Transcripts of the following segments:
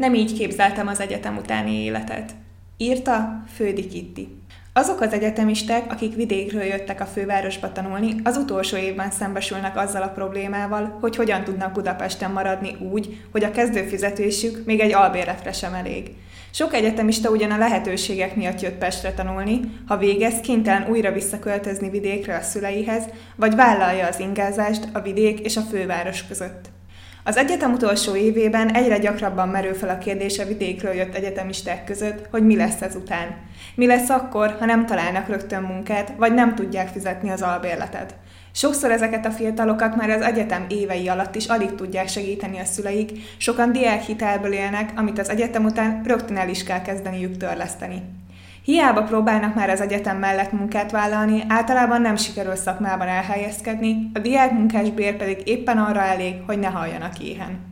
Nem így képzeltem az egyetem utáni életet. Írta Fődi Kitti. Azok az egyetemisták, akik vidékről jöttek a fővárosba tanulni, az utolsó évben szembesülnek azzal a problémával, hogy hogyan tudnak Budapesten maradni úgy, hogy a kezdőfizetésük még egy albérletre sem elég. Sok egyetemista ugyan a lehetőségek miatt jött Pestre tanulni, ha végez, kénytelen újra visszaköltözni vidékre a szüleihez, vagy vállalja az ingázást a vidék és a főváros között. Az egyetem utolsó évében egyre gyakrabban merül fel a kérdés a vidékről jött egyetemisták között, hogy mi lesz ezután. Mi lesz akkor, ha nem találnak rögtön munkát, vagy nem tudják fizetni az albérletet. Sokszor ezeket a fiatalokat már az egyetem évei alatt is alig tudják segíteni a szüleik, sokan diákhitelből élnek, amit az egyetem után rögtön el is kell kezdeniük törleszteni. Hiába próbálnak már az egyetem mellett munkát vállalni, általában nem sikerül szakmában elhelyezkedni, a diákmunkás bér pedig éppen arra elég, hogy ne halljanak éhen.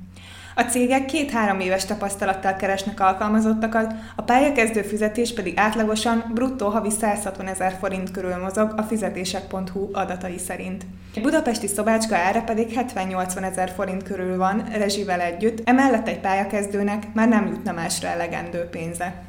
A cégek két-három éves tapasztalattal keresnek alkalmazottakat, a pályakezdő fizetés pedig átlagosan bruttó havi 160 ezer forint körül mozog a fizetések.hu adatai szerint. Egy budapesti szobácska ára pedig 70-80 ezer forint körül van, rezsivel együtt, emellett egy pályakezdőnek már nem jutna másra elegendő pénze.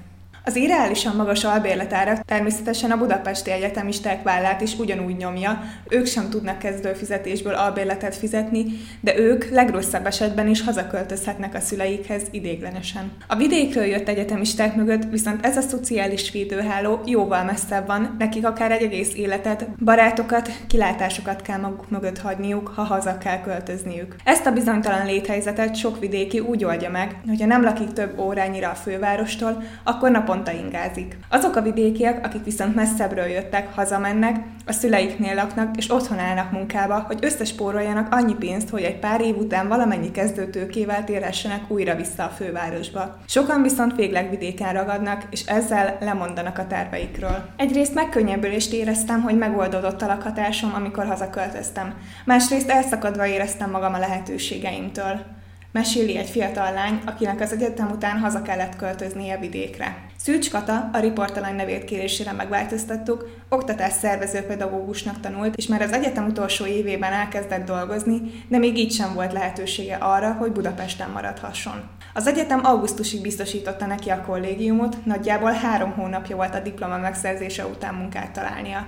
Az irreálisan magas albérletárak természetesen a budapesti egyetemisták vállát is ugyanúgy nyomja, ők sem tudnak kezdő fizetésből albérletet fizetni, de ők legrosszabb esetben is hazaköltözhetnek a szüleikhez idéglenesen. A vidékről jött egyetemisták mögött viszont ez a szociális védőháló jóval messzebb van, nekik akár egy egész életet, barátokat, kilátásokat kell maguk mögött hagyniuk, ha haza kell költözniük. Ezt a bizonytalan léthelyzetet sok vidéki úgy oldja meg, hogy ha nem lakik több órányira a fővárostól, akkor naponta naponta ingázik. Azok a vidékiek, akik viszont messzebbről jöttek, hazamennek, a szüleiknél laknak és otthon állnak munkába, hogy összespóroljanak annyi pénzt, hogy egy pár év után valamennyi kezdőtőkével térhessenek újra vissza a fővárosba. Sokan viszont végleg vidéken ragadnak, és ezzel lemondanak a terveikről. Egyrészt megkönnyebbülést éreztem, hogy megoldódott a lakhatásom, amikor hazaköltöztem. Másrészt elszakadva éreztem magam a lehetőségeimtől. Meséli egy fiatal lány, akinek az egyetem után haza kellett költöznie vidékre. Szűcs Kata, a riportalany nevét kérésére megváltoztattuk, oktatás szervező pedagógusnak tanult, és már az egyetem utolsó évében elkezdett dolgozni, de még így sem volt lehetősége arra, hogy Budapesten maradhasson. Az egyetem augusztusig biztosította neki a kollégiumot, nagyjából három hónapja volt a diploma megszerzése után munkát találnia.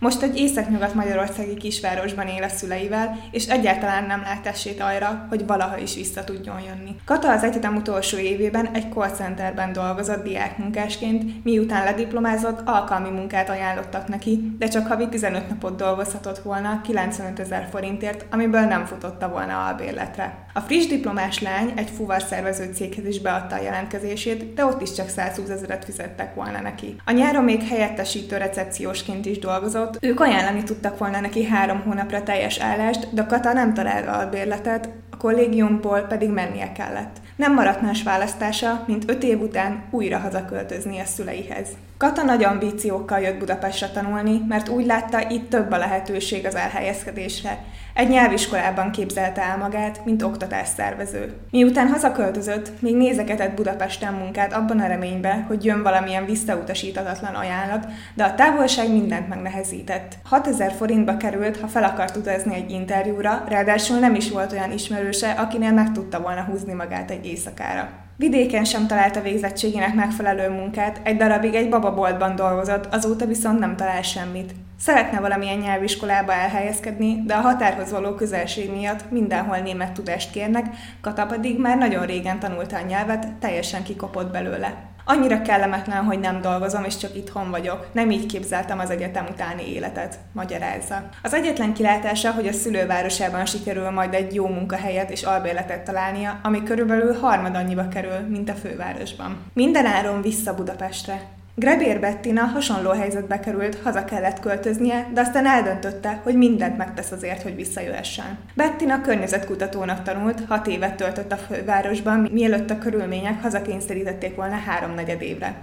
Most egy észak-nyugat-magyarországi kisvárosban él a szüleivel, és egyáltalán nem lát esélyt arra, hogy valaha is vissza tudjon jönni. Kata az egyetem utolsó évében egy call centerben dolgozott diákmunkásként, miután lediplomázott, alkalmi munkát ajánlottak neki, de csak havi 15 napot dolgozhatott volna 95 ezer forintért, amiből nem futotta volna albérletre. A friss diplomás lány egy fuvarszervező céghez is beadta a jelentkezését, de ott is csak 120 ezeret fizettek volna neki. A nyáron még helyettesítő recepciósként is dolgozott, dolgot. Ők ajánlani tudtak volna neki három hónapra teljes állást, de Kata nem talált albérletet, a kollégiumból pedig mennie kellett. Nem maradt más választása, mint öt év után újra hazaköltözni a szüleihez. Kata nagy ambíciókkal jött Budapestre tanulni, mert úgy látta, itt több a lehetőség az elhelyezkedésre, egy nyelviskolában képzelte el magát, mint oktatásszervező. Miután hazaköltözött, még nézegetett Budapesten munkát abban a reményben, hogy jön valamilyen visszautasítatatlan ajánlat, de a távolság mindent megnehezített. 6000 forintba került, ha fel akart utazni egy interjúra, ráadásul nem is volt olyan ismerőse, akinél meg tudta volna húzni magát egy éjszakára. Vidéken sem találta végzettségének megfelelő munkát, egy darabig egy bababoltban dolgozott, azóta viszont nem talál semmit. Szeretne valamilyen nyelviskolába elhelyezkedni, de a határhoz való közelség miatt mindenhol német tudást kérnek, Kata pedig már nagyon régen tanulta a nyelvet, teljesen kikopott belőle. Annyira kellemetlen, hogy nem dolgozom, és csak itthon vagyok. Nem így képzeltem az egyetem utáni életet, magyarázza. Az egyetlen kilátása, hogy a szülővárosában sikerül majd egy jó munkahelyet és albérletet találnia, ami körülbelül harmad annyiba kerül, mint a fővárosban. Minden áron vissza Budapestre. Grebér Bettina hasonló helyzetbe került, haza kellett költöznie, de aztán eldöntötte, hogy mindent megtesz azért, hogy visszajöhessen. Bettina környezetkutatónak tanult, hat évet töltött a fővárosban, mielőtt a körülmények hazakényszerítették volna háromnegyed évre.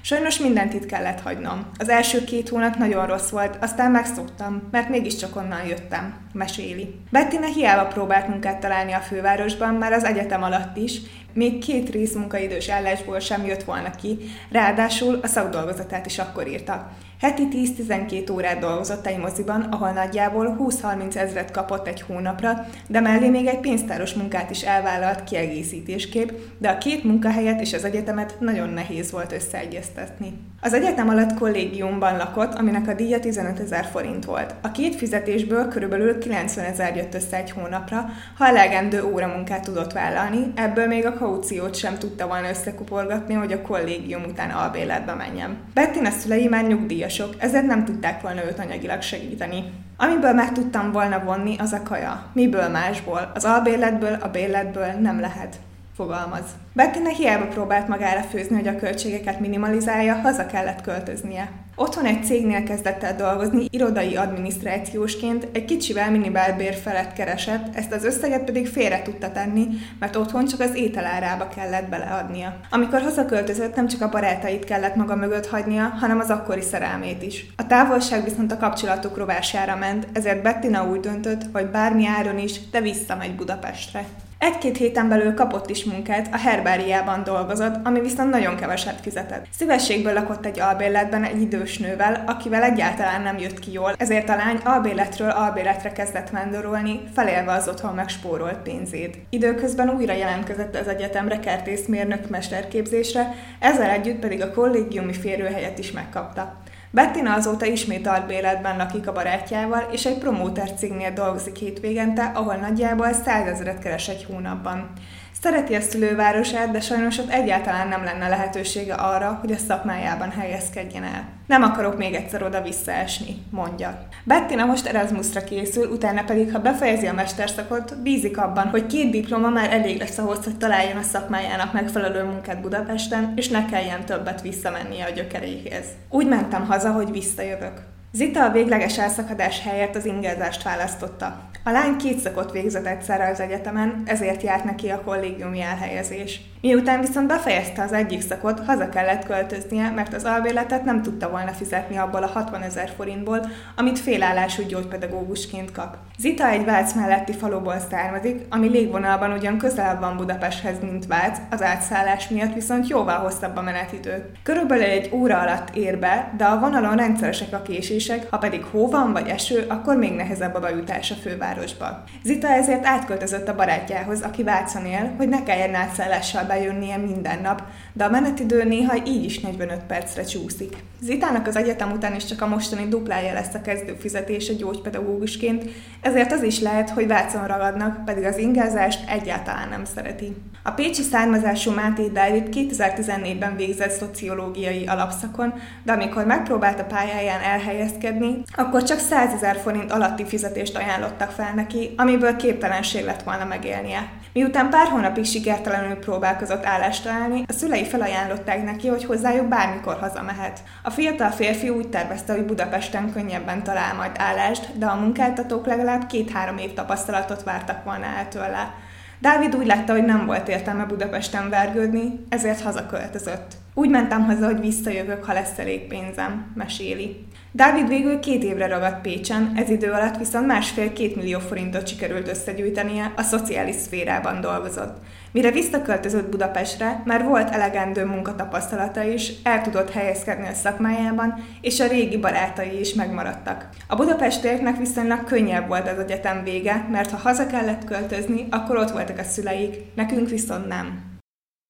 Sajnos mindent itt kellett hagynom. Az első két hónap nagyon rossz volt, aztán megszoktam, mert mégiscsak onnan jöttem, meséli. Bettina hiába próbált munkát találni a fővárosban, már az egyetem alatt is, még két rész munkaidős állásból sem jött volna ki, ráadásul a szakdolgozatát is akkor írta. Heti 10-12 órát dolgozott egy moziban, ahol nagyjából 20-30 ezret kapott egy hónapra, de mellé még egy pénztáros munkát is elvállalt kiegészítésképp, de a két munkahelyet és az egyetemet nagyon nehéz volt összeegyeztetni. Az egyetem alatt kollégiumban lakott, aminek a díja 15 ezer forint volt. A két fizetésből körülbelül 90 ezer jött össze egy hónapra, ha elegendő óramunkát tudott vállalni, ebből még a kauciót sem tudta volna összekuporgatni, hogy a kollégium után albéletbe menjen. Bettina szülei már nyugdíjasok, ezért nem tudták volna őt anyagilag segíteni. Amiből meg tudtam volna vonni, az a kaja. Miből másból? Az albérletből, a bérletből nem lehet fogalmaz. Bettina hiába próbált magára főzni, hogy a költségeket minimalizálja, haza kellett költöznie. Otthon egy cégnél kezdett el dolgozni, irodai adminisztrációsként, egy kicsivel minimálbér felett keresett, ezt az összeget pedig félre tudta tenni, mert otthon csak az ételárába kellett beleadnia. Amikor hazaköltözött, nem csak a barátait kellett maga mögött hagynia, hanem az akkori szerelmét is. A távolság viszont a kapcsolatok rovására ment, ezért Bettina úgy döntött, hogy bármi áron is, de visszamegy Budapestre. Egy-két héten belül kapott is munkát, a herbáriában dolgozott, ami viszont nagyon keveset fizetett. Szívességből lakott egy albérletben egy idős nővel, akivel egyáltalán nem jött ki jól, ezért a lány albérletről albérletre kezdett vándorolni, felélve az otthon megspórolt pénzét. Időközben újra jelentkezett az egyetemre kertészmérnök mesterképzésre, ezzel együtt pedig a kollégiumi férőhelyet is megkapta. Bettina azóta ismét albéletben lakik a barátjával, és egy promóter cégnél dolgozik hétvégente, ahol nagyjából 100 ezeret keres egy hónapban. Szereti a szülővárosát, de sajnos ott egyáltalán nem lenne lehetősége arra, hogy a szakmájában helyezkedjen el. Nem akarok még egyszer oda visszaesni, mondja. Bettina most Erasmusra készül, utána pedig, ha befejezi a mesterszakot, bízik abban, hogy két diploma már elég lesz ahhoz, hogy találjon a szakmájának megfelelő munkát Budapesten, és ne kelljen többet visszamennie a gyökeréhez. Úgy mentem haza, hogy visszajövök. Zita a végleges elszakadás helyett az ingázást választotta. A lány két szakot végzett egyszerre az egyetemen, ezért járt neki a kollégiumi elhelyezés. Miután viszont befejezte az egyik szakot, haza kellett költöznie, mert az albérletet nem tudta volna fizetni abból a 60 ezer forintból, amit félállású gyógypedagógusként kap. Zita egy Vác melletti faluból származik, ami légvonalban ugyan közelebb van Budapesthez, mint Vác, az átszállás miatt viszont jóval hosszabb a menetidő. Körülbelül egy óra alatt ér be, de a vonalon rendszeresek a késések, ha pedig hó van vagy eső, akkor még nehezebb a bejutás a fővárosba. Zita ezért átköltözött a barátjához, aki Vácon él, hogy ne kelljen átszállással bejönnie minden nap, de a menetidő néha így is 45 percre csúszik. Zitának az egyetem után is csak a mostani duplája lesz a kezdő fizetése gyógypedagógusként, ezért az is lehet, hogy Vácon ragadnak, pedig az ingázást egyáltalán nem szereti. A pécsi származású Máté Dávid 2014-ben végzett szociológiai alapszakon, de amikor megpróbált a pályáján elhelyezkedni, akkor csak 100 ezer forint alatti fizetést ajánlottak fel neki, amiből képtelenség lett volna megélnie. Miután pár hónapig sikertelenül próbálkozott állást találni, a szülei felajánlották neki, hogy hozzájuk bármikor hazamehet. A fiatal férfi úgy tervezte, hogy Budapesten könnyebben talál majd állást, de a munkáltatók legalább két-három év tapasztalatot vártak volna el tőle. Dávid úgy látta, hogy nem volt értelme Budapesten vergődni, ezért hazaköltözött. Úgy mentem haza, hogy visszajövök, ha lesz elég pénzem, meséli. Dávid végül két évre ragadt Pécsen, ez idő alatt viszont másfél-két millió forintot sikerült összegyűjtenie, a szociális szférában dolgozott. Mire visszaköltözött Budapestre, már volt elegendő munkatapasztalata is, el tudott helyezkedni a szakmájában, és a régi barátai is megmaradtak. A budapestieknek viszonylag könnyebb volt az egyetem vége, mert ha haza kellett költözni, akkor ott voltak a szüleik, nekünk viszont nem.